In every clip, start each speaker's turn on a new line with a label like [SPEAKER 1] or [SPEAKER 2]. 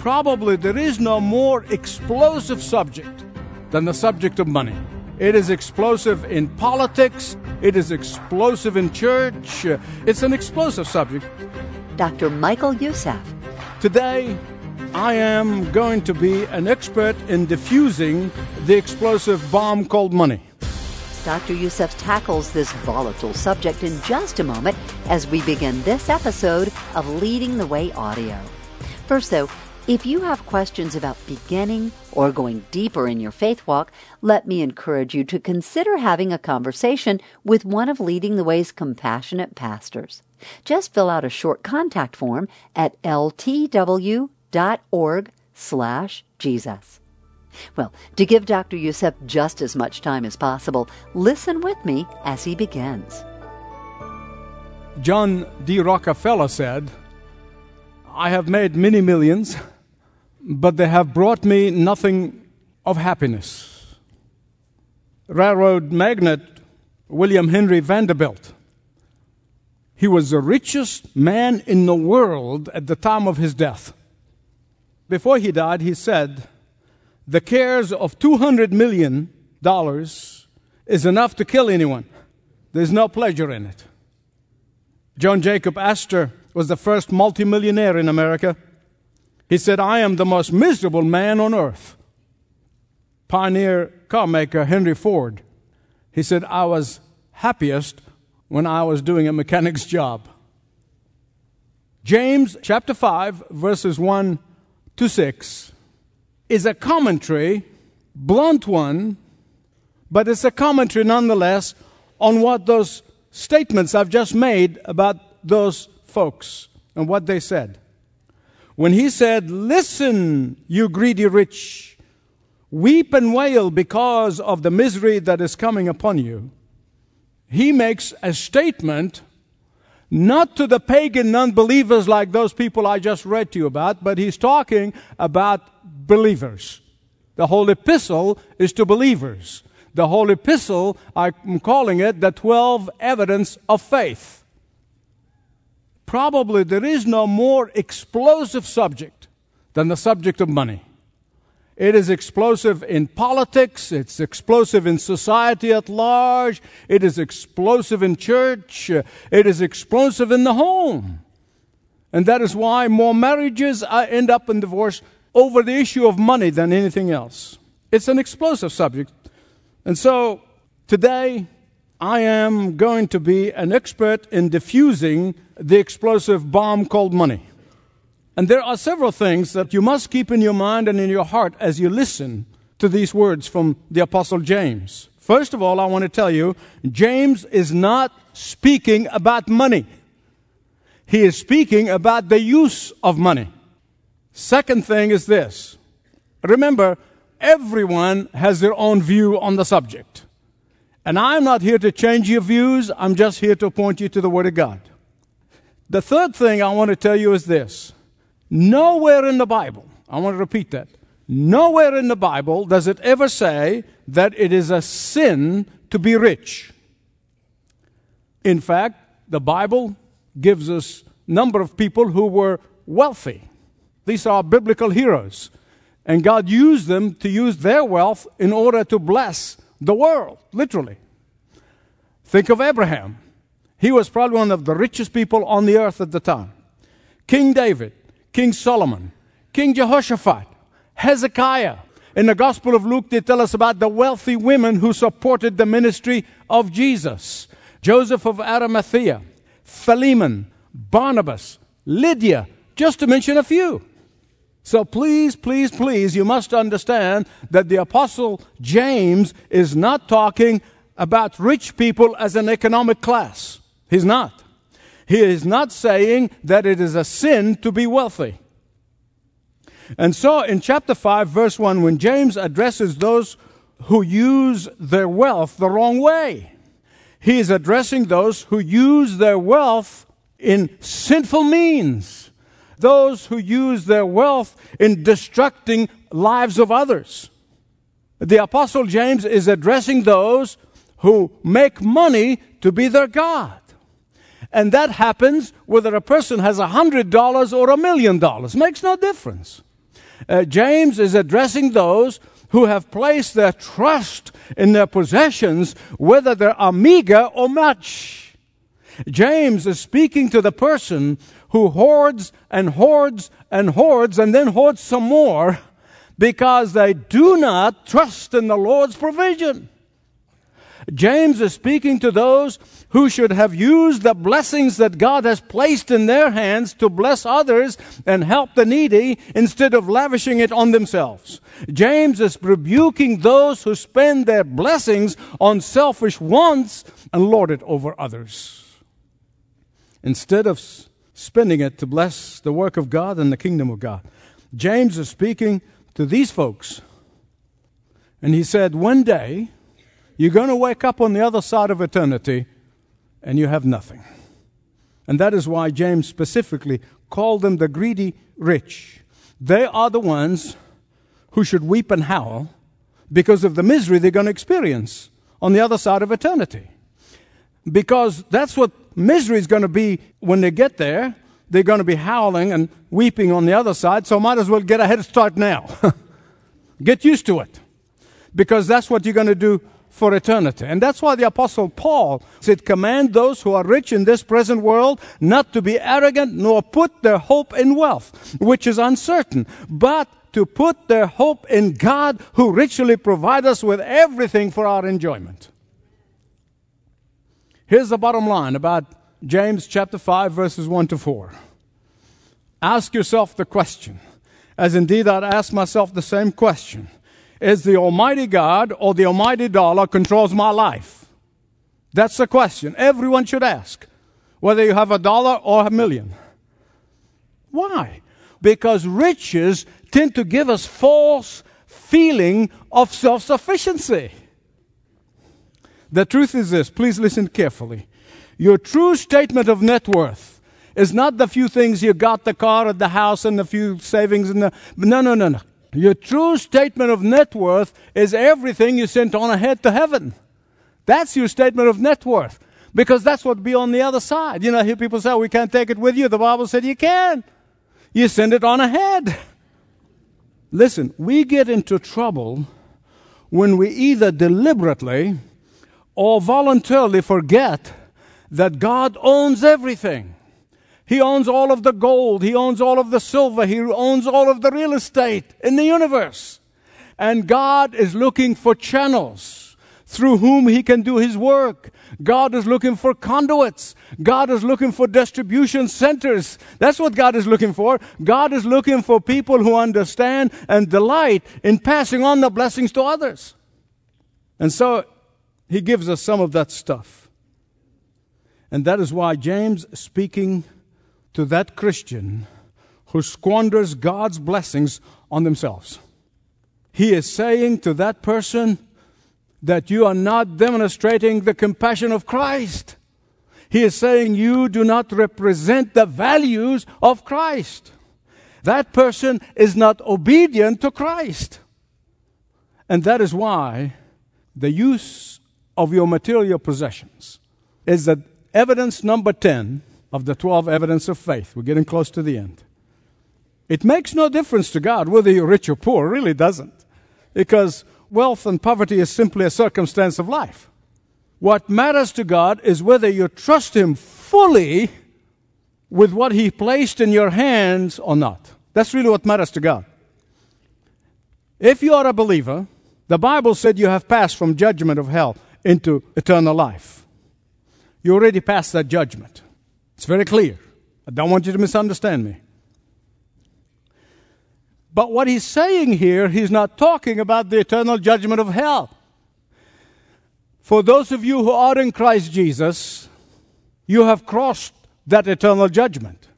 [SPEAKER 1] Probably there is no more explosive subject than the subject of money. It is explosive in politics, it is explosive in church, it's an explosive subject.
[SPEAKER 2] Dr. Michael Youssef.
[SPEAKER 1] Today, I am going to be an expert in diffusing the explosive bomb called money.
[SPEAKER 2] Dr. Youssef tackles this volatile subject in just a moment as we begin this episode of Leading the Way Audio. First, though, if you have questions about beginning or going deeper in your faith walk, let me encourage you to consider having a conversation with one of Leading the Way's compassionate pastors. Just fill out a short contact form at ltw.org slash Jesus. Well, to give Dr. Youssef just as much time as possible, listen with me as he begins.
[SPEAKER 1] John D. Rockefeller said, I have made many millions but they have brought me nothing of happiness. Railroad magnate William Henry Vanderbilt. He was the richest man in the world at the time of his death. Before he died, he said, The cares of $200 million is enough to kill anyone. There's no pleasure in it. John Jacob Astor was the first multimillionaire in America. He said, I am the most miserable man on earth. Pioneer car maker Henry Ford. He said, I was happiest when I was doing a mechanic's job. James chapter 5, verses 1 to 6 is a commentary, blunt one, but it's a commentary nonetheless on what those statements I've just made about those folks and what they said when he said, Listen, you greedy rich, weep and wail because of the misery that is coming upon you, he makes a statement not to the pagan unbelievers like those people I just read to you about, but he's talking about believers. The whole epistle is to believers. The whole epistle, I'm calling it the 12 evidence of faith probably there is no more explosive subject than the subject of money. It is explosive in politics. It's explosive in society at large. It is explosive in church. Uh, it is explosive in the home. And that is why more marriages uh, end up in divorce over the issue of money than anything else. It's an explosive subject. And so today, I am going to be an expert in diffusing the explosive bomb called money. And there are several things that you must keep in your mind and in your heart as you listen to these words from the Apostle James. First of all, I want to tell you, James is not speaking about money. He is speaking about the use of money. Second thing is this. Remember, everyone has their own view on the subject. And I'm not here to change your views, I'm just here to point you to the Word of God. The third thing I want to tell you is this nowhere in the Bible, I want to repeat that, nowhere in the Bible does it ever say that it is a sin to be rich. In fact, the Bible gives us number of people who were wealthy. These are biblical heroes. And God used them to use their wealth in order to bless the world, literally. Think of Abraham. He was probably one of the richest people on the earth at the time. King David, King Solomon, King Jehoshaphat, Hezekiah. In the Gospel of Luke, they tell us about the wealthy women who supported the ministry of Jesus Joseph of Arimathea, Philemon, Barnabas, Lydia, just to mention a few. So please, please, please, you must understand that the Apostle James is not talking about rich people as an economic class. He's not. He is not saying that it is a sin to be wealthy. And so in chapter 5, verse 1, when James addresses those who use their wealth the wrong way, he is addressing those who use their wealth in sinful means those who use their wealth in destructing lives of others. The Apostle James is addressing those who make money to be their God. And that happens whether a person has a hundred dollars or a million dollars. Makes no difference. Uh, James is addressing those who have placed their trust in their possessions, whether they are meager or much. James is speaking to the person who hoards and hoards and hoards and then hoards some more because they do not trust in the Lord's provision. James is speaking to those who should have used the blessings that God has placed in their hands to bless others and help the needy instead of lavishing it on themselves. James is rebuking those who spend their blessings on selfish wants and lord it over others. Instead of spending it to bless the work of God and the kingdom of God. James is speaking to these folks. And he said, One day, you're going to wake up on the other side of eternity and you have nothing. And that is why James specifically called them the greedy rich. They are the ones who should weep and howl because of the misery they're going to experience on the other side of eternity. Because that's what misery is going to be when they get there. They're going to be howling and weeping on the other side, so might as well get a head start now. get used to it. Because that's what you're going to do for eternity. And that's why the apostle Paul said, command those who are rich in this present world not to be arrogant nor put their hope in wealth, which is uncertain, but to put their hope in God who richly provides us with everything for our enjoyment. Here's the bottom line about James chapter 5 verses 1 to 4. Ask yourself the question, as indeed I'd ask myself the same question is the Almighty God or the Almighty dollar controls my life? That's the question everyone should ask, whether you have a dollar or a million. Why? Because riches tend to give us false feeling of self-sufficiency. The truth is this, please listen carefully. Your true statement of net worth is not the few things you got, the car and the house and the few savings and the, no, no, no, no. Your true statement of net worth is everything you sent on ahead to heaven. That's your statement of net worth. Because that's what be on the other side. You know, I hear people say, oh, we can't take it with you. The Bible said you can. You send it on ahead. Listen, we get into trouble when we either deliberately or voluntarily forget that God owns everything. He owns all of the gold. He owns all of the silver. He owns all of the real estate in the universe. And God is looking for channels through whom He can do His work. God is looking for conduits. God is looking for distribution centers. That's what God is looking for. God is looking for people who understand and delight in passing on the blessings to others. And so He gives us some of that stuff. And that is why James, speaking to that Christian who squanders God's blessings on themselves. He is saying to that person that you are not demonstrating the compassion of Christ. He is saying you do not represent the values of Christ. That person is not obedient to Christ. And that is why the use of your material possessions is the evidence number 10 of the 12 evidence of faith. We're getting close to the end. It makes no difference to God whether you're rich or poor, it really doesn't. Because wealth and poverty is simply a circumstance of life. What matters to God is whether you trust Him fully with what He placed in your hands or not. That's really what matters to God. If you are a believer, the Bible said you have passed from judgment of hell into eternal life. You already passed that judgment. It's very clear. I don't want you to misunderstand me. But what he's saying here, he's not talking about the eternal judgment of hell. For those of you who are in Christ Jesus, you have crossed that eternal judgment.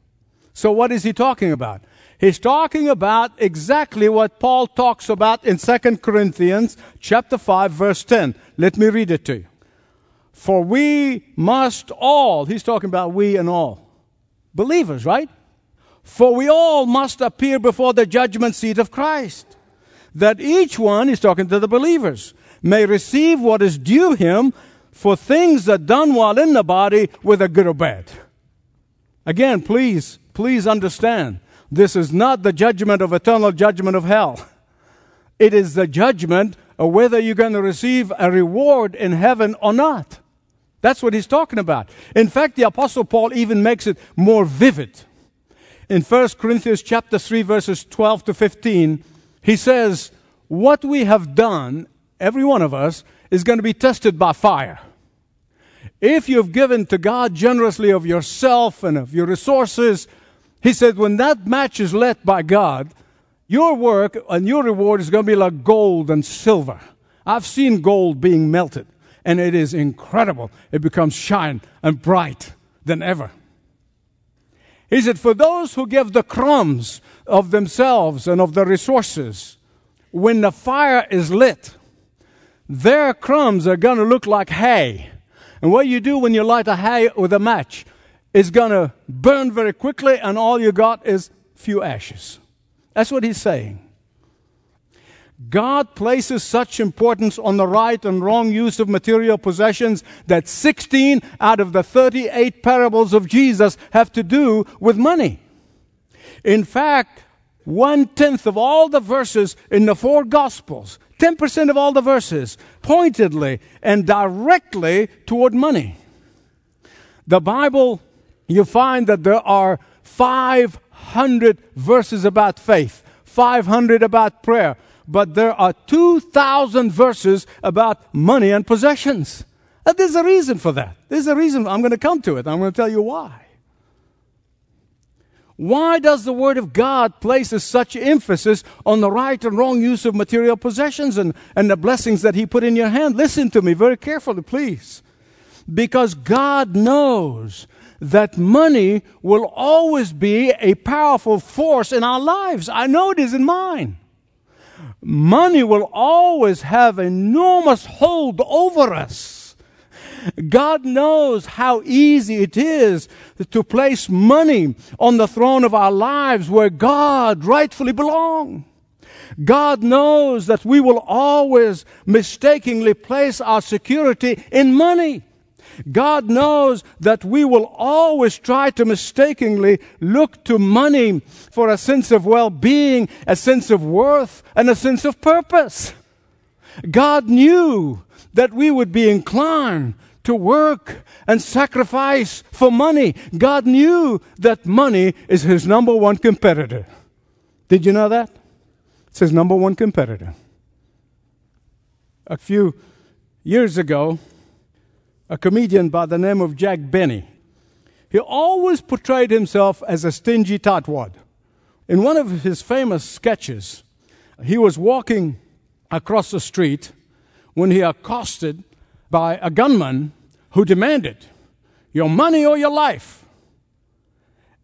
[SPEAKER 1] So what is he talking about? He's talking about exactly what Paul talks about in 2 Corinthians chapter 5 verse 10. Let me read it to you. For we must all, he's talking about we and all. Believers, right? For we all must appear before the judgment seat of Christ. That each one, he's talking to the believers, may receive what is due him for things that done while in the body, whether good or bad. Again, please, please understand. This is not the judgment of eternal judgment of hell. It is the judgment of whether you're going to receive a reward in heaven or not. That's what he's talking about. In fact, the apostle Paul even makes it more vivid. In 1 Corinthians chapter 3 verses 12 to 15, he says, "What we have done, every one of us, is going to be tested by fire." If you've given to God generously of yourself and of your resources, he said, when that match is lit by God, your work and your reward is going to be like gold and silver. I've seen gold being melted, and it is incredible. It becomes shine and bright than ever. He said, For those who give the crumbs of themselves and of their resources, when the fire is lit, their crumbs are going to look like hay. And what you do when you light a hay with a match is going to burn very quickly, and all you got is few ashes. That's what he's saying. God places such importance on the right and wrong use of material possessions that 16 out of the 38 parables of Jesus have to do with money. In fact, one tenth of all the verses in the four Gospels, 10% of all the verses, pointedly and directly toward money. The Bible, you find that there are 500 verses about faith, 500 about prayer, but there are 2,000 verses about money and possessions. And there's a reason for that. There's a reason. I'm going to come to it. I'm going to tell you why. Why does the Word of God places such emphasis on the right and wrong use of material possessions and, and the blessings that He put in your hand? Listen to me very carefully, please. Because God knows that money will always be a powerful force in our lives. I know it is in mine money will always have enormous hold over us. God knows how easy it is to place money on the throne of our lives where God rightfully belongs. God knows that we will always mistakenly place our security in money. God knows that we will always try to mistakenly look to money for a sense of well being, a sense of worth, and a sense of purpose. God knew that we would be inclined to work and sacrifice for money. God knew that money is his number one competitor. Did you know that? It's his number one competitor. A few years ago, a comedian by the name of Jack Benny. He always portrayed himself as a stingy tightwad. In one of his famous sketches, he was walking across the street when he accosted by a gunman who demanded your money or your life.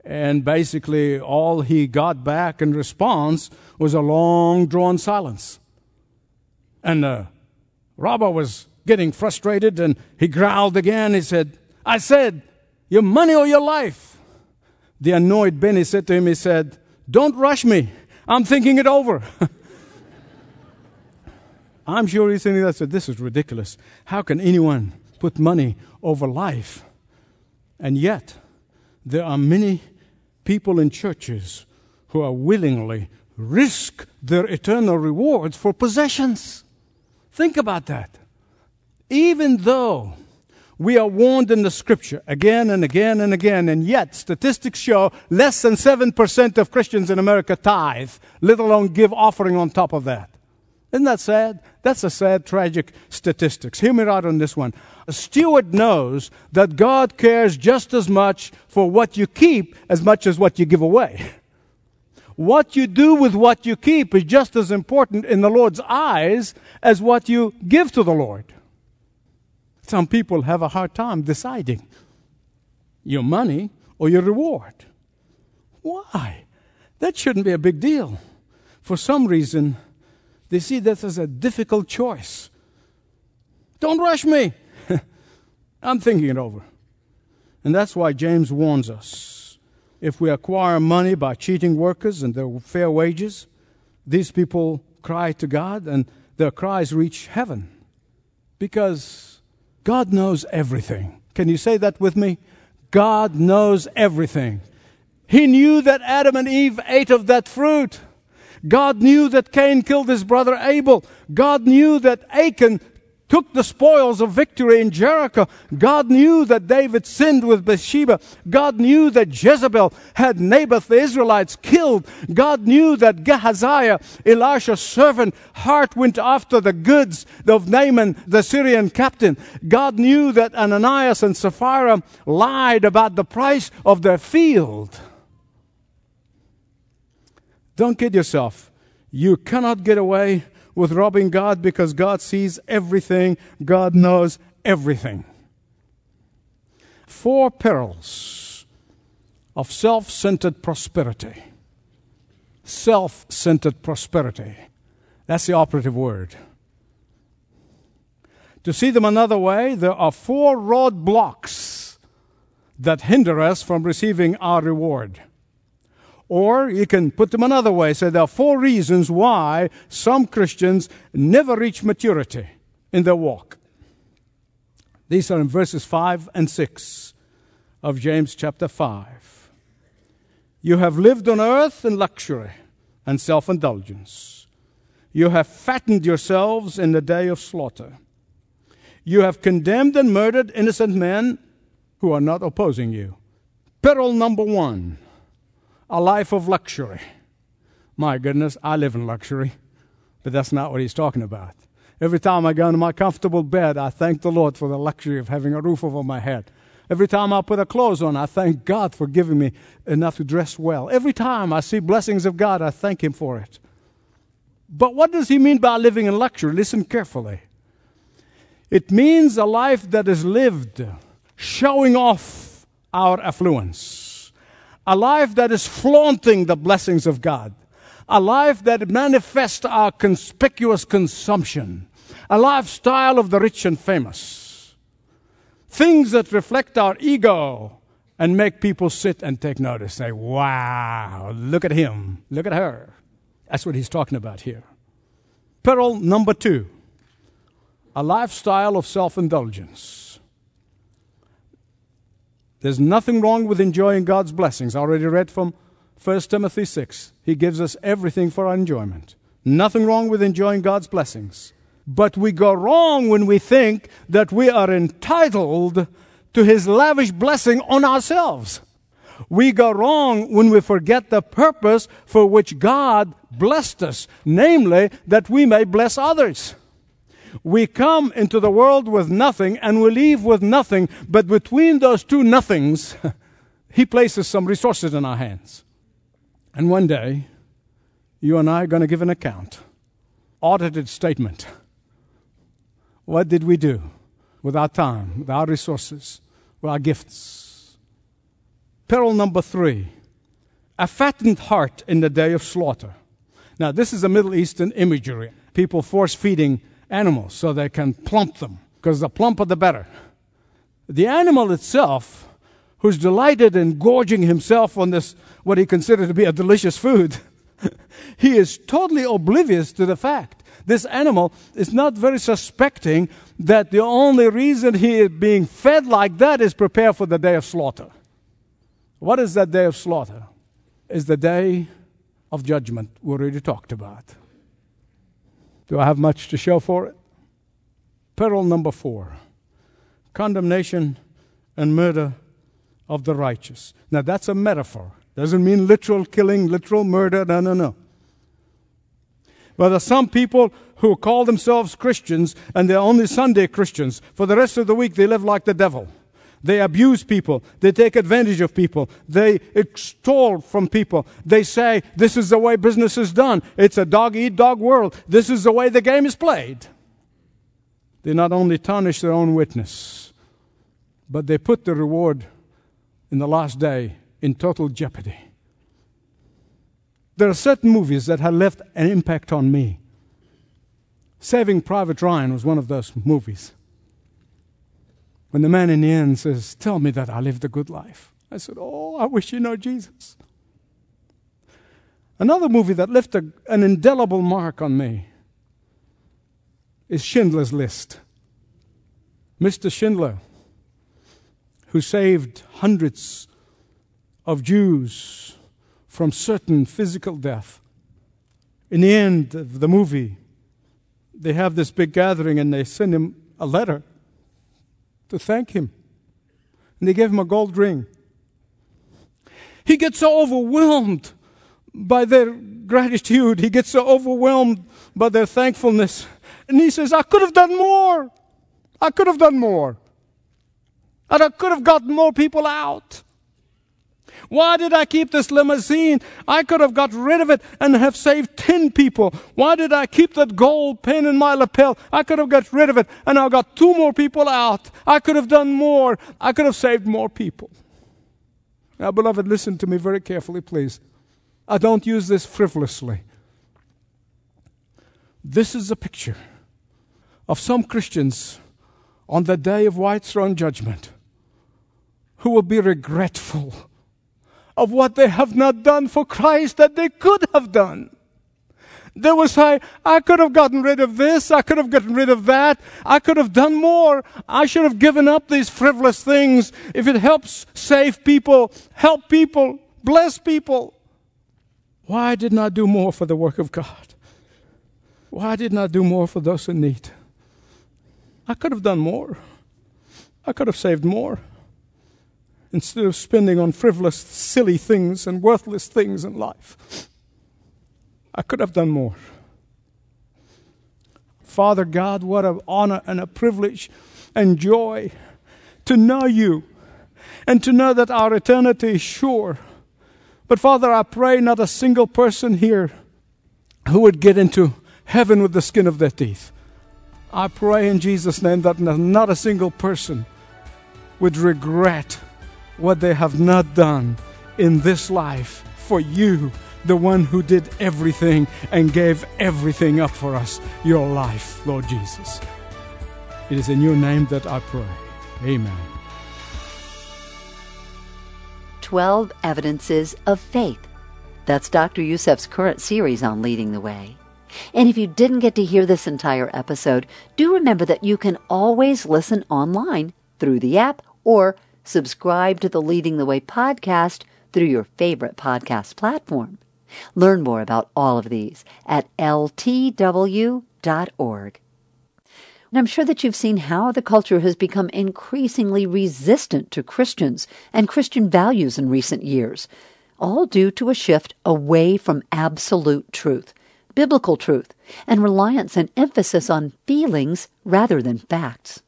[SPEAKER 1] And basically, all he got back in response was a long drawn silence. And the robber was getting frustrated and he growled again. He said, I said, your money or your life. The annoyed Benny said to him, he said, don't rush me. I'm thinking it over. I'm sure he's thinking that. Said, this is ridiculous. How can anyone put money over life? And yet, there are many people in churches who are willingly risk their eternal rewards for possessions. Think about that even though we are warned in the scripture again and again and again, and yet statistics show less than 7% of Christians in America tithe, let alone give offering on top of that. Isn't that sad? That's a sad, tragic statistics. Hear me right on this one. A steward knows that God cares just as much for what you keep as much as what you give away. What you do with what you keep is just as important in the Lord's eyes as what you give to the Lord. Some people have a hard time deciding your money or your reward. Why? That shouldn't be a big deal. For some reason, they see that as a difficult choice. Don't rush me. I'm thinking it over. And that's why James warns us. If we acquire money by cheating workers and their fair wages, these people cry to God and their cries reach heaven. Because God knows everything. Can you say that with me? God knows everything. He knew that Adam and Eve ate of that fruit. God knew that Cain killed his brother Abel. God knew that Achan took the spoils of victory in Jericho. God knew that David sinned with Bathsheba. God knew that Jezebel had Naboth the Israelites killed. God knew that Gehazi, Elisha's servant, heart went after the goods of Naaman, the Syrian captain. God knew that Ananias and Sapphira lied about the price of their field. Don't kid yourself. You cannot get away with robbing God because God sees everything, God knows everything. Four perils of self centered prosperity. Self centered prosperity. That's the operative word. To see them another way, there are four roadblocks that hinder us from receiving our reward. Or you can put them another way. Say there are four reasons why some Christians never reach maturity in their walk. These are in verses 5 and 6 of James chapter 5. You have lived on earth in luxury and self indulgence. You have fattened yourselves in the day of slaughter. You have condemned and murdered innocent men who are not opposing you. Peril number one a life of luxury. My goodness, I live in luxury, but that's not what he's talking about. Every time I go into my comfortable bed, I thank the Lord for the luxury of having a roof over my head. Every time I put a clothes on, I thank God for giving me enough to dress well. Every time I see blessings of God, I thank Him for it. But what does He mean by living in luxury? Listen carefully. It means a life that is lived showing off our affluence a life that is flaunting the blessings of God, a life that manifests our conspicuous consumption, a lifestyle of the rich and famous, things that reflect our ego and make people sit and take notice. Say, wow, look at him, look at her. That's what he's talking about here. Peril number two a lifestyle of self indulgence. There's nothing wrong with enjoying God's blessings. I already read from 1 Timothy 6. He gives us everything for our enjoyment. Nothing wrong with enjoying God's blessings. But we go wrong when we think that we are entitled to His lavish blessing on ourselves. We go wrong when we forget the purpose for which God blessed us, namely, that we may bless others. We come into the world with nothing and we leave with nothing, but between those two nothings, He places some resources in our hands. And one day, you and I are going to give an account, audited statement. What did we do with our time, with our resources, with our gifts? Peril number three a fattened heart in the day of slaughter. Now, this is a Middle Eastern imagery. People force feeding animals so they can plump them, because the plumper the better. The animal itself, who's delighted in gorging himself on this, what he considers to be a delicious food, he is totally oblivious to the fact. This animal is not very suspecting that the only reason he is being fed like that is prepare for the day of slaughter. What is that day of slaughter? Is the day of judgment we already talked about. Do I have much to show for it? Peril number four condemnation and murder of the righteous. Now, that's a metaphor. Doesn't mean literal killing, literal murder. No, no, no. But there are some people who call themselves Christians and they're only Sunday Christians. For the rest of the week, they live like the devil. They abuse people. They take advantage of people. They extort from people. They say, this is the way business is done. It's a dog eat dog world. This is the way the game is played. They not only tarnish their own witness, but they put the reward in the last day in total jeopardy. There are certain movies that have left an impact on me. Saving Private Ryan was one of those movies. When the man in the end says, Tell me that I lived a good life. I said, Oh, I wish you know Jesus. Another movie that left a, an indelible mark on me is Schindler's List. Mr. Schindler, who saved hundreds of Jews from certain physical death. In the end of the movie, they have this big gathering and they send him a letter to thank him. And they gave him a gold ring. He gets so overwhelmed by their gratitude. He gets so overwhelmed by their thankfulness. And he says, I could have done more. I could have done more. And I could have gotten more people out. Why did I keep this limousine? I could have got rid of it and have saved 10 people. Why did I keep that gold pin in my lapel? I could have got rid of it and I got two more people out. I could have done more. I could have saved more people. Now, beloved, listen to me very carefully, please. I don't use this frivolously. This is a picture of some Christians on the day of white throne judgment who will be regretful of what they have not done for Christ that they could have done. They will say, I could have gotten rid of this, I could have gotten rid of that, I could have done more, I should have given up these frivolous things. If it helps save people, help people, bless people. Why didn't I do more for the work of God? Why didn't I do more for those in need? I could have done more. I could have saved more instead of spending on frivolous, silly things and worthless things in life. I could have done more. Father God, what an honor and a privilege and joy to know you and to know that our eternity is sure. But Father, I pray not a single person here who would get into heaven with the skin of their teeth. I pray in Jesus' name that not a single person would regret what they have not done in this life for you, the one who did everything and gave everything up for us, your life, Lord Jesus. It is in your name that I pray. Amen.
[SPEAKER 2] 12 Evidences of Faith. That's Dr. Youssef's current series on leading the way. And if you didn't get to hear this entire episode, do remember that you can always listen online through the app or subscribe to the Leading the Way podcast through your favorite podcast platform. Learn more about all of these at ltw.org. And I'm sure that you've seen how the culture has become increasingly resistant to Christians and Christian values in recent years, all due to a shift away from absolute truth, biblical truth, and reliance and emphasis on feelings rather than facts.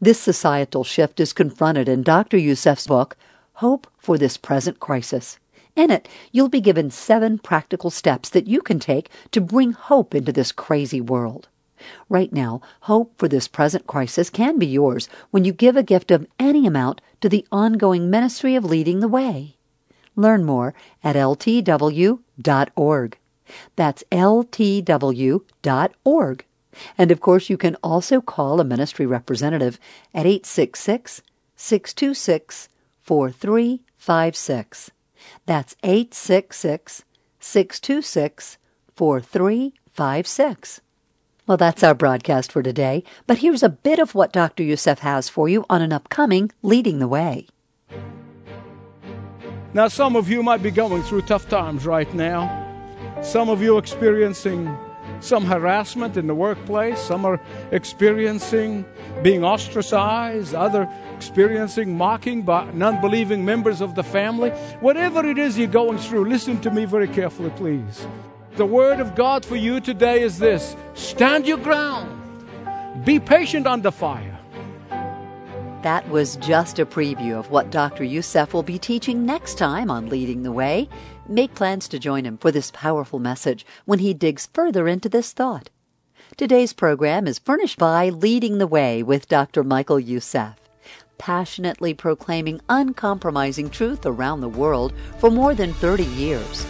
[SPEAKER 2] This societal shift is confronted in Dr. Youssef's book, Hope for This Present Crisis. In it, you'll be given seven practical steps that you can take to bring hope into this crazy world. Right now, hope for this present crisis can be yours when you give a gift of any amount to the ongoing ministry of leading the way. Learn more at ltw.org. That's ltw.org. And of course, you can also call a ministry representative at 866 626 4356. That's 866 626 4356. Well, that's our broadcast for today, but here's a bit of what Dr. Youssef has for you on an upcoming Leading the Way.
[SPEAKER 1] Now, some of you might be going through tough times right now. Some of you experiencing some harassment in the workplace, some are experiencing being ostracized, other experiencing mocking by non believing members of the family. Whatever it is you're going through, listen to me very carefully, please. The word of God for you today is this stand your ground, be patient under fire.
[SPEAKER 2] That was just a preview of what Dr. Youssef will be teaching next time on Leading the Way. Make plans to join him for this powerful message when he digs further into this thought. Today's program is furnished by Leading the Way with Dr. Michael Youssef, passionately proclaiming uncompromising truth around the world for more than 30 years.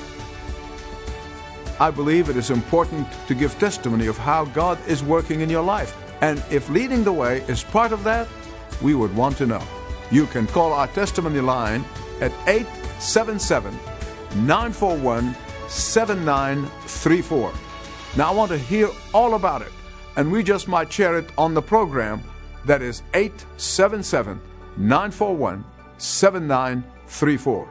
[SPEAKER 3] I believe it is important to give testimony of how God is working in your life. And if leading the way is part of that, we would want to know. You can call our testimony line at 877 941 7934. Now, I want to hear all about it, and we just might share it on the program. That is 877 941 7934.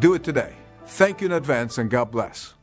[SPEAKER 1] Do it today. Thank you in advance and God bless.